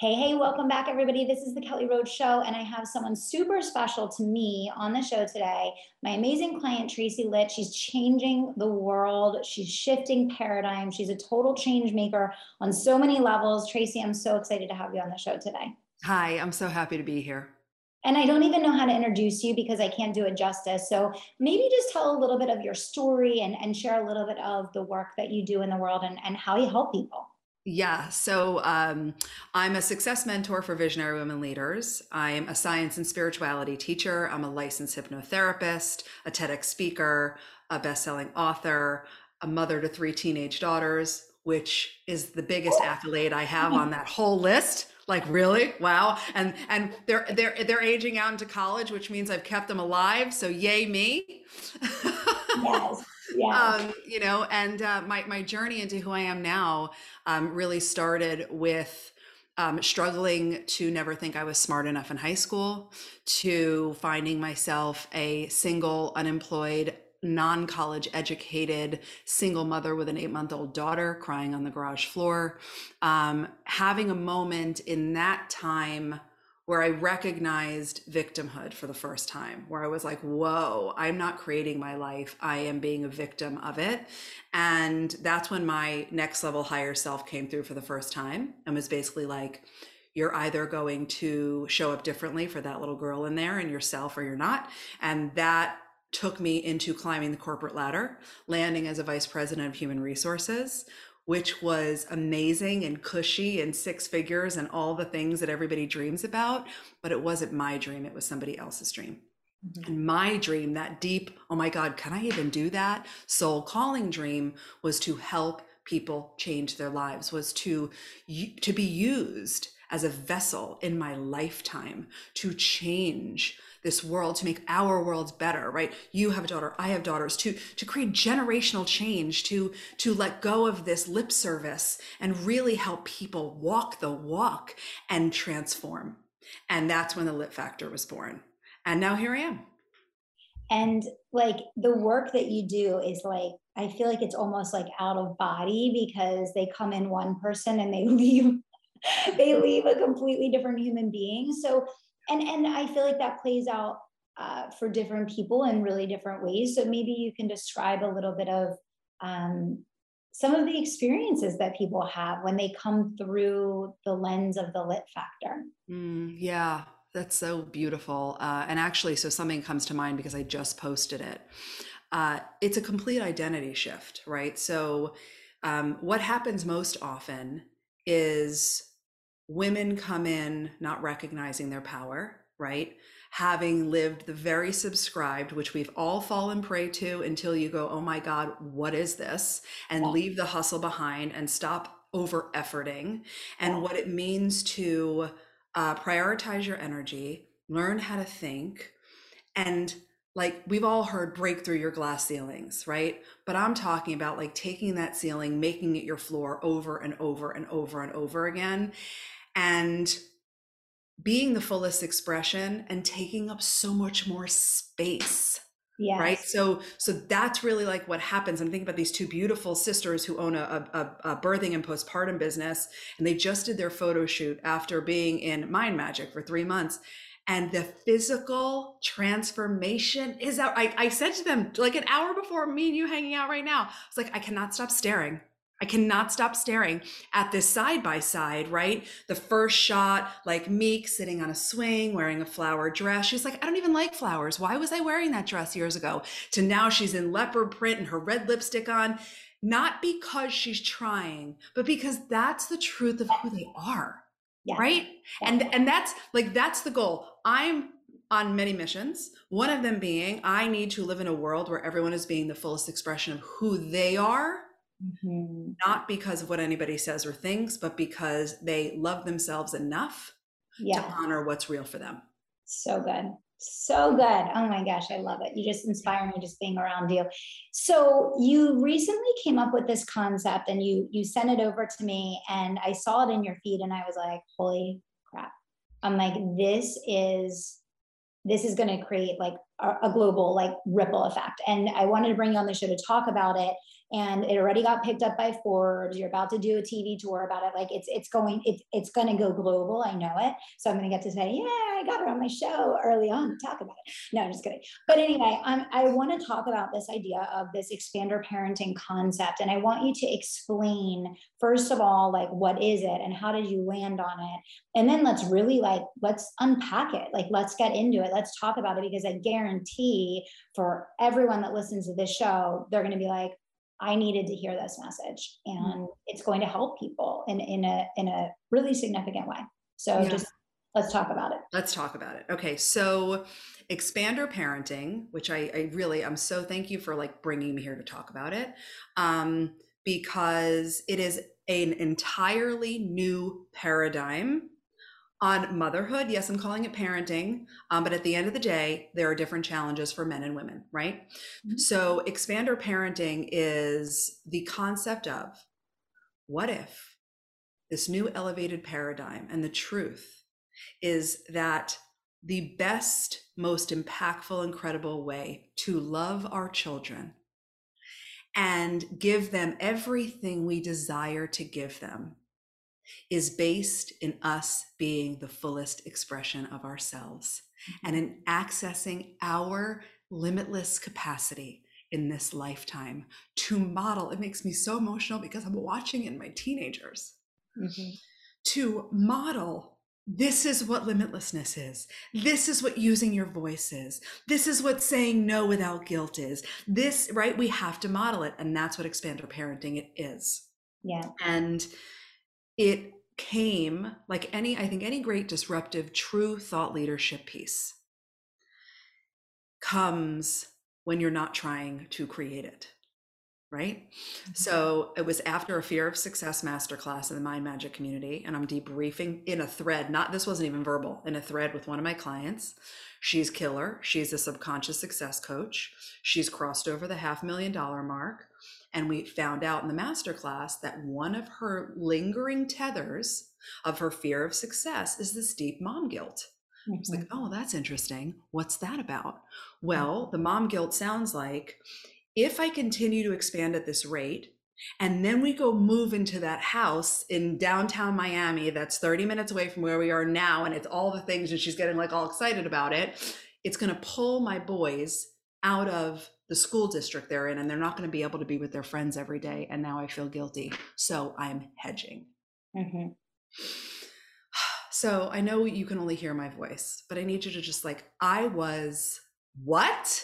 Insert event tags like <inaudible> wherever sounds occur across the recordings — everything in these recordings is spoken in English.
Hey, hey, welcome back, everybody. This is the Kelly Roach Show, and I have someone super special to me on the show today. My amazing client, Tracy Litt. She's changing the world, she's shifting paradigms. She's a total change maker on so many levels. Tracy, I'm so excited to have you on the show today. Hi, I'm so happy to be here. And I don't even know how to introduce you because I can't do it justice. So maybe just tell a little bit of your story and, and share a little bit of the work that you do in the world and, and how you help people. Yeah, so um, I'm a success mentor for visionary women leaders. I'm a science and spirituality teacher. I'm a licensed hypnotherapist, a TEDx speaker, a best-selling author, a mother to three teenage daughters, which is the biggest accolade I have on that whole list. Like really? Wow. And and they're they're they're aging out into college, which means I've kept them alive. So yay me. <laughs> Yes yeah. Um, you know, and uh, my my journey into who I am now um, really started with um, struggling to never think I was smart enough in high school, to finding myself a single, unemployed, non college educated single mother with an eight month old daughter crying on the garage floor. Um, having a moment in that time where I recognized victimhood for the first time, where I was like, whoa, I'm not creating my life. I am being a victim of it. And that's when my next level higher self came through for the first time and was basically like, you're either going to show up differently for that little girl in there and yourself or you're not. And that took me into climbing the corporate ladder, landing as a vice president of human resources, which was amazing and cushy and six figures and all the things that everybody dreams about. But it wasn't my dream, it was somebody else's dream. Mm-hmm. And my dream, that deep, oh my God, can I even do that? Soul calling dream was to help people change their lives, was to, to be used as a vessel in my lifetime to change this world to make our worlds better right? You have a daughter i have daughters to to create generational change to to let go of this lip service and really help people walk the walk and transform. And that's when the lit factor was born. And now here i am. And like the work that you do is like i feel like it's almost like out of body because they come in one person and they <laughs> leave they leave a completely different human being. So and and i feel like that plays out uh, for different people in really different ways. So maybe you can describe a little bit of um, some of the experiences that people have when they come through the lens of the lit factor. Mm, yeah that's so beautiful. Uh, and actually so something comes to mind because i just posted it. Uh, it's a complete identity shift right? So um, what happens most often is women come in not recognizing their power, right? Having lived the very subscribed, which we've all fallen prey to until you go, oh my God, what is this? And yeah. leave the hustle behind and stop over efforting and yeah. what it means to uh, prioritize your energy, learn how to think, and like we've all heard break through your glass ceilings, right? But I'm talking about like taking that ceiling, making it your floor over and over and over and over again and being the fullest expression and taking up so much more space yes. right so so that's really like what happens. I'm thinking about these two beautiful sisters who own a, a, a, birthing and postpartum business and they just did their photo shoot after being in mind magic for three months and the physical transformation is out. I, I said to them like an hour before me and you hanging out right now i was like i cannot stop staring I cannot stop staring at this side by side, right? The first shot, like Meek sitting on a swing wearing a flower dress. She's like, I don't even like flowers. Why was I wearing that dress years ago? To now she's in leopard print and her red lipstick on. Not because she's trying, but because that's the truth of who they are. Yeah. Right. Yeah. And and that's like that's the goal. I'm on many missions. One of them being I need to live in a world where everyone is being the fullest expression of who they are Mm-hmm. Not because of what anybody says or thinks, but because they love themselves enough yeah. to honor what's real for them. So good. So good. Oh my gosh, I love it. You just inspire me just being around you. So you recently came up with this concept and you you sent it over to me and I saw it in your feed and I was like, holy crap. I'm like, this is this is going to create like a, global like ripple effect. And I wanted to bring you on the show to talk about it and it already got picked up by Forbes. You're about to do a TV tour about it. Like it's it's going it's it's going to go global. I know it. So I'm going to get to say, yeah, I got her on my show early on to talk about it. No, I'm just kidding. But anyway, I'm, I want to talk about this idea of this expander parenting concept, and I want you to explain first of all, like what is it and how did you land on it, and then let's really like let's unpack it. Like let's get into it. Let's talk about it because I guarantee for everyone that listens to this show, they're going to be like, I needed to hear this message and mm-hmm. it's going to help people in, in a in a really significant way. So yeah. just let's talk about it. Let's talk about it. Okay. So expander parenting, which I, I really, I'm so thank you for like bringing me here to talk about it. Um, because it is an entirely new paradigm on motherhood. Yes, I'm calling it parenting, um, but at the end of the day, there are different challenges for men and women, right? Mm-hmm. So, expander parenting is the concept of what if this new elevated paradigm and the truth is that the best, most impactful, incredible way to love our children and give them everything we desire to give them is based in us being the fullest expression of ourselves and mm-hmm. in accessing our limitless capacity in this lifetime to model. It makes me so emotional because I'm watching in my teenagers mm-hmm. to model. This is what limitlessness is. This is what using your voice is. This is what saying no without guilt is. This, right? We have to model it. And that's what expander parenting it is. Yeah. And it came like any, I think, any great disruptive, true thought leadership piece comes when you're not trying to create it. Right. Mm-hmm. So it was after a fear of success masterclass in the Mind Magic community, and I'm debriefing in a thread. Not this wasn't even verbal, in a thread with one of my clients. She's killer. She's a subconscious success coach. She's crossed over the half million dollar mark. And we found out in the masterclass that one of her lingering tethers of her fear of success is this deep mom guilt. Mm-hmm. It's like, oh, that's interesting. What's that about? Well, the mom guilt sounds like if I continue to expand at this rate, and then we go move into that house in downtown Miami that's 30 minutes away from where we are now, and it's all the things, and she's getting like all excited about it. It's going to pull my boys out of the school district they're in and they're not going to be able to be with their friends every day and now i feel guilty. So i'm hedging. Mm-hmm. so i know you can only hear my voice but i need you to just like i was what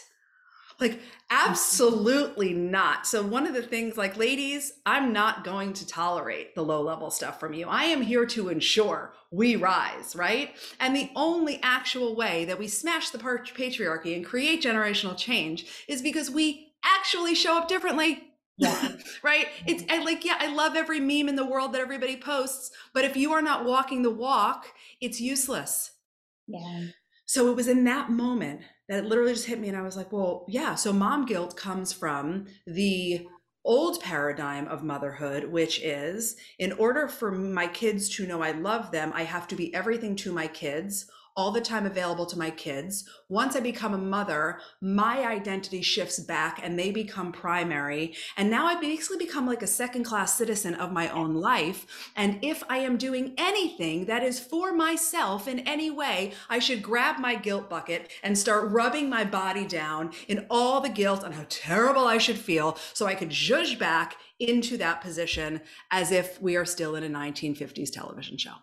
like, absolutely not. So, one of the things, like, ladies, I'm not going to tolerate the low level stuff from you. I am here to ensure we rise, right? And the only actual way that we smash the patriarchy and create generational change is because we actually show up differently. Yeah. <laughs> right. It's I like, yeah, I love every meme in the world that everybody posts, but if you are not walking the walk, it's useless. Yeah. So it was in that moment that literally just hit me and i was like well yeah so mom guilt comes from the old paradigm of motherhood which is in order for my kids to know i love them i have to be everything to my kids all the time available to my kids. Once I become a mother, my identity shifts back and they become primary. And now I basically become like a second class citizen of my own life. And if I am doing anything that is for myself in any way, I should grab my guilt bucket and start rubbing my body down in all the guilt and how terrible I should feel so I could zhuzh back into that position as if we are still in a 1950s television show.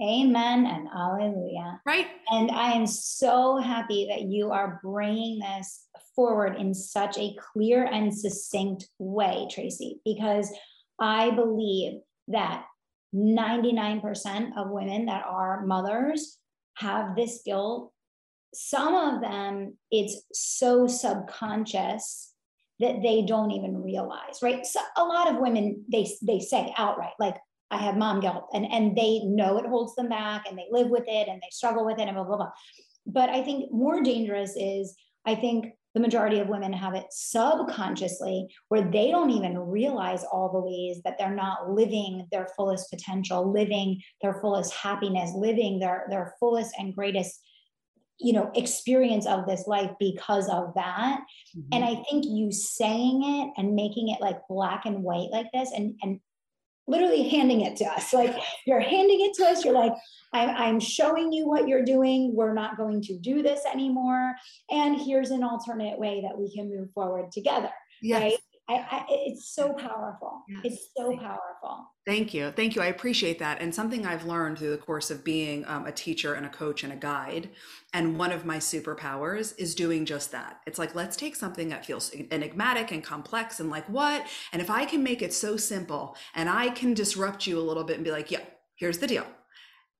Amen and alleluia. Right. And I am so happy that you are bringing this forward in such a clear and succinct way, Tracy, because I believe that 99% of women that are mothers have this guilt. Some of them, it's so subconscious that they don't even realize, right? So a lot of women, they, they say outright, like, I have mom guilt and, and they know it holds them back and they live with it and they struggle with it and blah, blah, blah. but I think more dangerous is I think the majority of women have it subconsciously where they don't even realize all the ways that they're not living their fullest potential living their fullest happiness living their their fullest and greatest you know experience of this life because of that mm-hmm. and i think you saying it and making it like black and white like this and and literally handing it to us. Like you're handing it to us. You're like I'm, I'm showing you what you're doing. We're not going to do this anymore. And here's an alternate way that we can move forward together yes. right I, I, it's so powerful. Yes. It's so powerful. Thank you. Thank you. I appreciate that. And something I've learned through the course of being um, a teacher and a coach and a guide. And one of my superpowers is doing just that. It's like, let's take something that feels enigmatic and complex and like, what? And if I can make it so simple and I can disrupt you a little bit and be like, yeah, here's the deal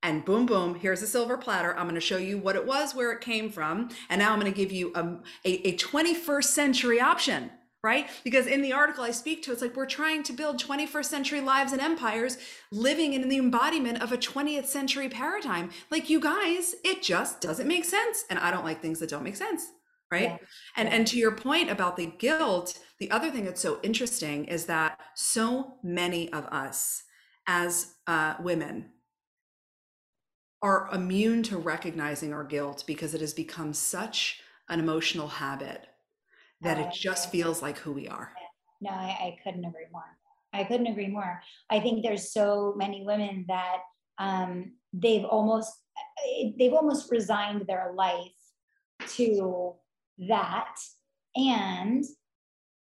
and boom boom here's a silver platter i'm going to show you what it was where it came from and now i'm going to give you a, a, a 21st century option right? Because in the article I speak to, it's like we're trying to build 21st century lives and empires living in the embodiment of a 20th century paradigm. Like you guys, it just doesn't make sense. And I don't like things that don't make sense. Right. Yeah. And and to your point about the guilt, the other thing that's so interesting is that so many of us as uh, women are immune to recognizing our guilt because it has become such an emotional habit that it just feels like who we are. No, I, I, couldn't agree more. I couldn't agree more. I think there's so many women that um, they've almost they've almost resigned their life to that, and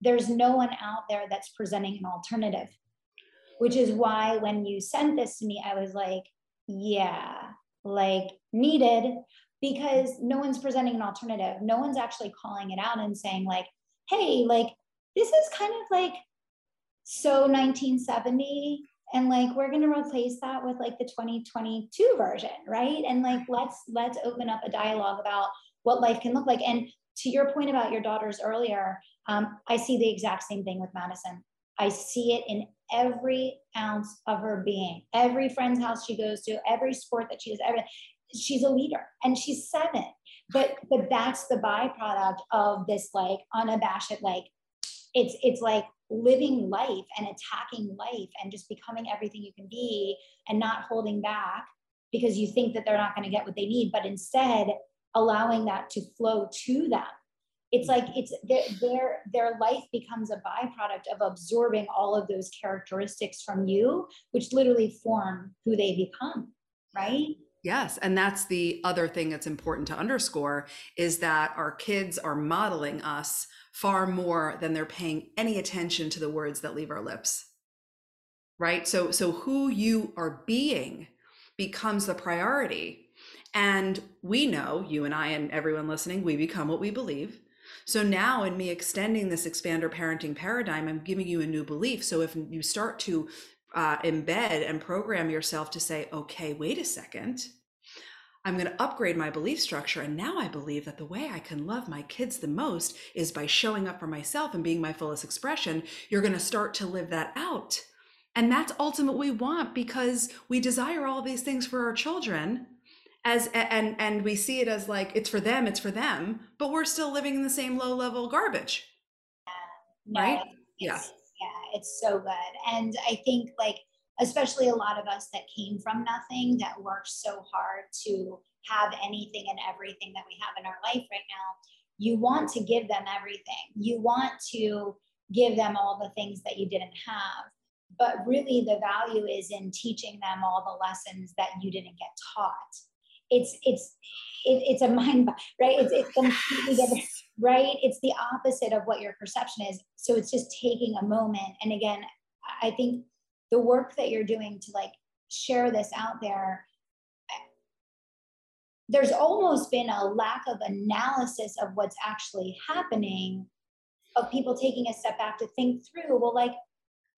there's no one out there that's presenting an alternative. Which is why when you sent this to me, I was like, yeah, like needed because no one's presenting an alternative. No one's actually calling it out and saying, like, hey, like, this is kind of like so 1970 and like we're going to replace that with like the 2022 version right? And like let's let's open up a dialogue about what life can look like. And to your point about your daughters earlier um, i see the exact same thing with madison. I see it in every ounce of her being. Every friend's house she goes to every sport that she does every she's a leader and she's seven but but that's the byproduct of this like unabashed like it's it's like living life and attacking life and just becoming everything you can be and not holding back because you think that they're not going to get what they need but instead allowing that to flow to them. It's like it's their, their their life becomes a byproduct of absorbing all of those characteristics from you which literally form who they become right Yes, and that's the other thing that's important to underscore is that our kids are modeling us far more than they're paying any attention to the words that leave our lips. Right? So so who you are being becomes the priority. And we know, you and I and everyone listening, we become what we believe. So now, in me extending this expander parenting paradigm, I'm giving you a new belief. So if you start to uh, embed and program yourself to say, okay, wait a second. I'm going to upgrade my belief structure. And now I believe that the way I can love my kids the most is by showing up for myself and being my fullest expression. You're going to start to live that out. And that's ultimately what we want because we desire all these things for our children as and and we see it as like it's for them it's for them but we're still living in the same low level garbage yeah. right yeah yeah, it's so good. And I think like especially a lot of us that came from nothing that worked so hard to have anything and everything that we have in our life right now you want to give them everything. You want to give them all the things that you didn't have. But really the value is in teaching them all the lessons that you didn't get taught. It's it's it, it's a mind <laughs> right? It's, it's <laughs> completely different right? It's the opposite of what your perception is. So it's just taking a moment. And again i think the work that you're doing to like share this out there there's almost been a lack of analysis of what's actually happening of people taking a step back to think through well like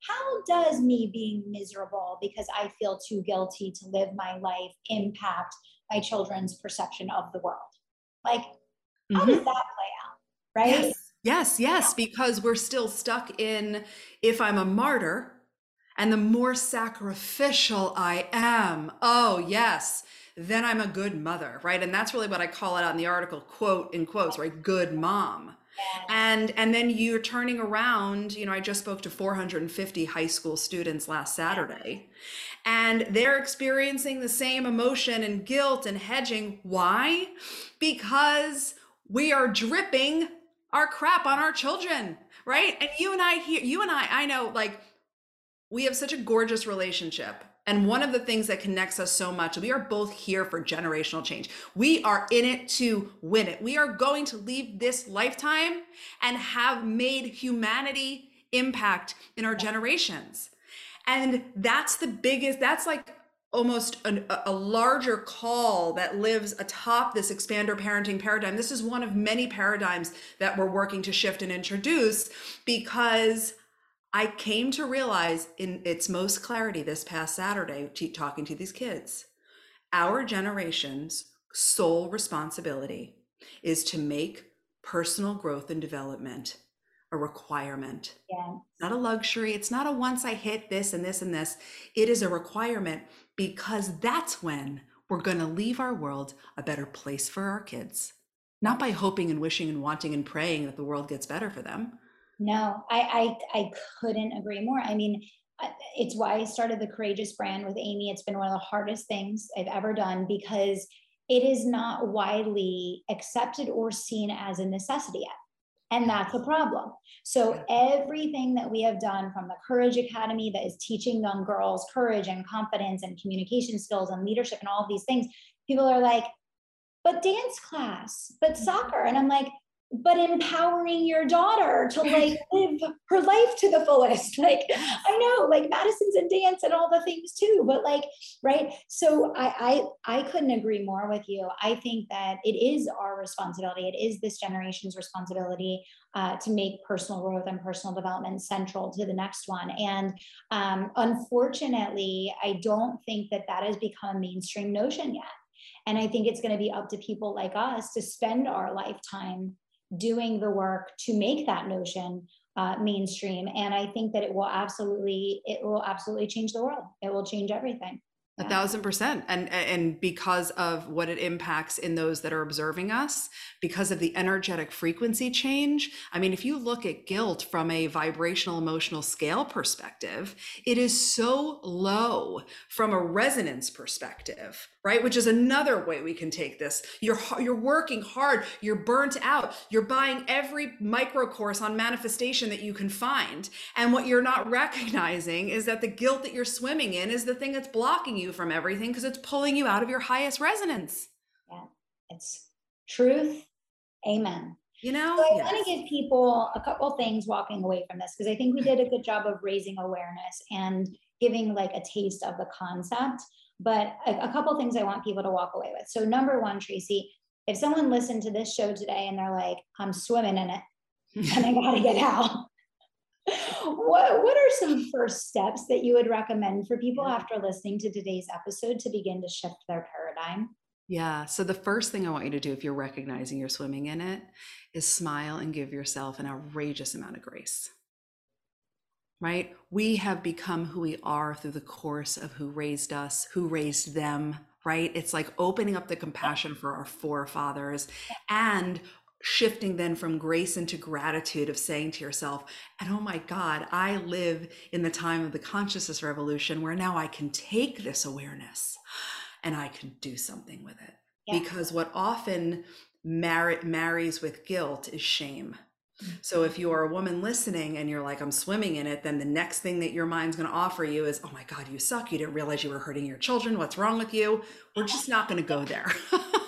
how does me being miserable because i feel too guilty to live my life impact my children's perception of the world? Like how mm-hmm. does that play right? Yes. Yes, yes, because we're still stuck in if I'm a martyr and the more sacrificial I am, oh, yes, then I'm a good mother, right? And that's really what I call it out in the article, quote in quotes, right? Good mom. And and then you're turning around, you know, I just spoke to 450 high school students last Saturday, and they're experiencing the same emotion and guilt and hedging. Why? Because we are dripping our crap on our children, right? And you and I here, you and I, I know like we have such a gorgeous relationship and one of the things that connects us so much, we are both here for generational change. We are in it to win it. We are going to leave this lifetime and have made humanity impact in our generations. And that's the biggest, that's like almost an, a larger call that lives atop this expander parenting paradigm. This is one of many paradigms that we're working to shift and introduce because I came to realize in its most clarity this past Saturday, talking to these kids, our generation's sole responsibility is to make personal growth and development a requirement. Yeah. Not a luxury. It's not a once I hit this and this and this. It is a requirement because that's when we're going to leave our world a better place for our kids. Not by hoping and wishing and wanting and praying that the world gets better for them, no, I, I I couldn't agree more. I mean, it's why I started the Courageous brand with Amy. It's been one of the hardest things I've ever done because it is not widely accepted or seen as a necessity yet. And that's a problem. So, everything that we have done from the Courage Academy that is teaching young girls courage and confidence and communication skills and leadership and all of these things, people are like, but dance class, but mm. soccer. And I'm like, but empowering your daughter to like live her life to the fullest. <laughs> Like i know like madison's in dance and all the things too but like right? So I, I i couldn't agree more with you. I think that it is our responsibility it is this generation's responsibility uh, to make personal growth and personal development central to the next one. And um, unfortunately i don't think that that has become a mainstream notion yet. And I think it's going to be up to people like us to spend our lifetime doing the work to make that notion uh, mainstream. And I think that it will absolutely, it will absolutely change the world. It will change everything. A thousand percent. And and because of what it impacts in those that are observing us, because of the energetic frequency change. I mean, if you look at guilt from a vibrational emotional scale perspective, it is so low from a resonance perspective, right? Which is another way we can take this. You're you're working hard, you're burnt out, you're buying every micro course on manifestation that you can find. And what you're not <laughs> recognizing is that the guilt that you're swimming in is the thing that's blocking you from everything because it's pulling you out of your highest resonance. Yeah. It's truth. Amen. You know, so I yes. want to give people a couple things walking away from this because I think we did a good job of raising awareness and giving like a taste of the concept. But a, a couple things I want people to walk away with. So, number one, Tracy, if someone listened to this show today and they're like, I'm swimming in it and I got to get out, what, what are some first steps that you would recommend for people after listening to today's episode to begin to shift their paradigm? Yeah. So, the first thing I want you to do if you're recognizing you're swimming in it is smile and give yourself an outrageous amount of grace right? We have become who we are through the course of who raised us, who raised them, right? It's like opening up the compassion for our forefathers and shifting then from grace into gratitude of saying to yourself, and oh my God, I live in the time of the consciousness revolution where now I can take this awareness and I can do something with it. Yeah. Because what often mar- marries with guilt is shame so if mm-hmm. you are a woman listening and you're like, I'm swimming in it, then the next thing that your mind's going to offer you is, oh my God, you suck. You didn't realize you were hurting your children. What's wrong with you? We're just not going to go there. <laughs>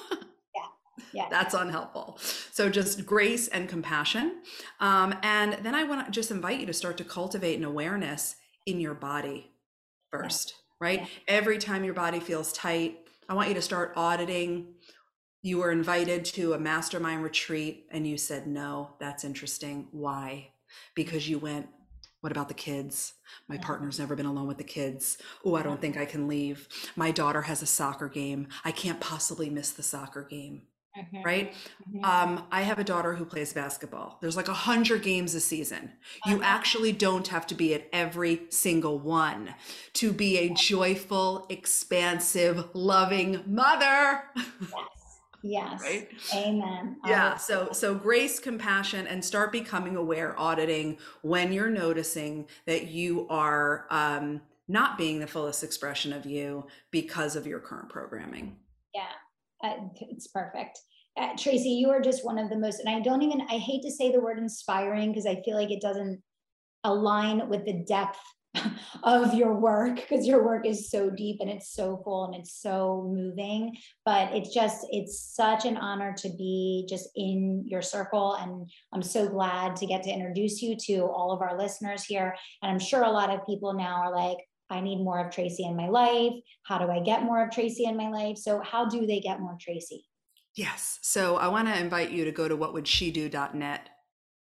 yeah. That's unhelpful. So just grace and compassion. Um, and then I want to just invite you to start to cultivate an awareness in your body first, yeah. right? Yeah. Every time your body feels tight, I want you to start auditing you were invited to a mastermind retreat and you said no that's interesting why because you went what about the kids my partner's never been alone with the kids oh i don't think i can leave my daughter has a soccer game i can't possibly miss the soccer game Mm-hmm. Right. Mm-hmm. Um, I have a daughter who plays basketball. There's like a hundred games a season. You uh-huh. actually don't have to be at every single one to be a joyful, expansive, loving mother. Yes. <laughs> Yes. right. Amen. Yeah. So so grace, compassion, and start becoming aware, auditing when you're noticing that you are um, not being the fullest expression of you because of your current programming. Yeah, uh, it's perfect. Uh, Tracy, you are just one of the most, and I don't even, I hate to say the word inspiring because I feel like it doesn't align with the depth <laughs> of your work because your work is so deep and it's so full and it's so moving but it's just it's such an honor to be just in your circle and i'm so glad to get to introduce you to all of our listeners here and i'm sure a lot of people now are like I need more of Tracy in my life. How do I get more of Tracy in my life? So, how do they get more Tracy? Yes. So, I want to invite you to go to whatwouldShedo.net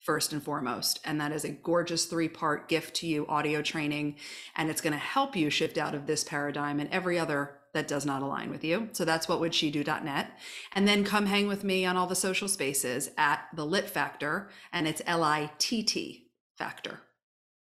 first and foremost. And that is a gorgeous three part gift to you audio training. And it's going to help you shift out of this paradigm and every other that does not align with you. So that's what would she whatwouldShedo.net. And then come hang with me on all the social spaces at the Lit Factor. And it's L I T T Factor.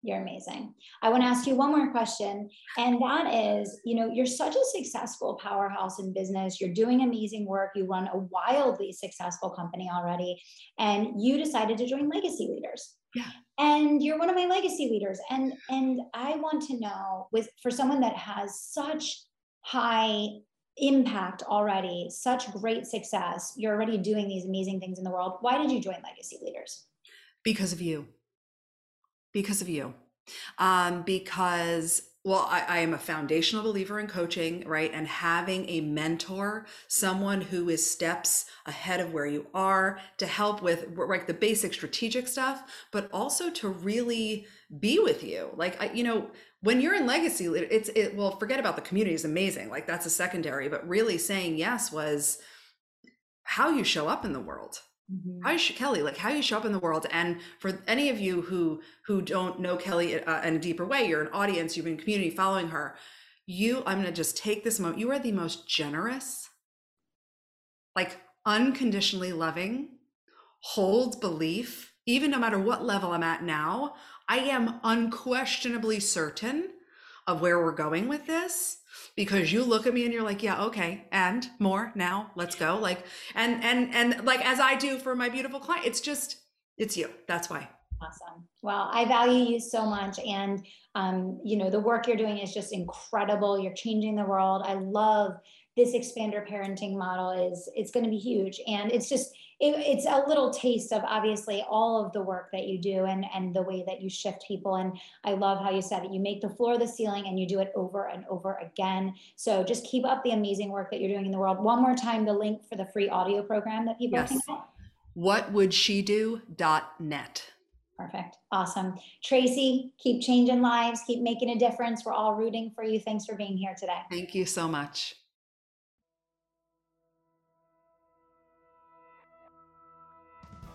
You're amazing. I want to ask you one more question. And that is, you know, you're such a successful powerhouse in business. You're doing amazing work. You run a wildly successful company already. And you decided to join Legacy Leaders. Yeah. And you're one of my legacy leaders. And and I want to know with for someone that has such high impact already, such great success, you're already doing these amazing things in the world. Why did you join Legacy Leaders? Because of you because of you. Um, because well, I, I, am a foundational believer in coaching, right? And having a mentor, someone who is steps ahead of where you are to help with like the basic strategic stuff, but also to really be with you. Like, I, you know, when you're in legacy, it's, it, well, forget about the community is amazing. Like that's a secondary, but really saying yes was how you show up in the world Mm-hmm. How you Kelly, like how you show up in the world, and for any of you who who don't know Kelly uh, in a deeper way, you're an audience, you've been community following her. You, I'm going to just take this moment. You are the most generous, like unconditionally loving, holds belief, even no matter what level I'm at now. I am unquestionably certain of where we're going with this because you look at me and you're like yeah okay and more now let's go like and and and like as i do for my beautiful client it's just it's you that's why. Awesome. Well i value you so much and um, you know the work you're doing is just incredible you're changing the world i love this expander parenting model is it's going to be huge and it's just it, it's a little taste of obviously all of the work that you do and and the way that you shift people and i love how you said it you make the floor the ceiling and you do it over and over again so just keep up the amazing work that you're doing in the world one more time the link for the free audio program that people yes. can get what would she do net Perfect. Awesome. Tracy, keep changing lives, keep making a difference. We're all rooting for you. Thanks for being here today. Thank you so much.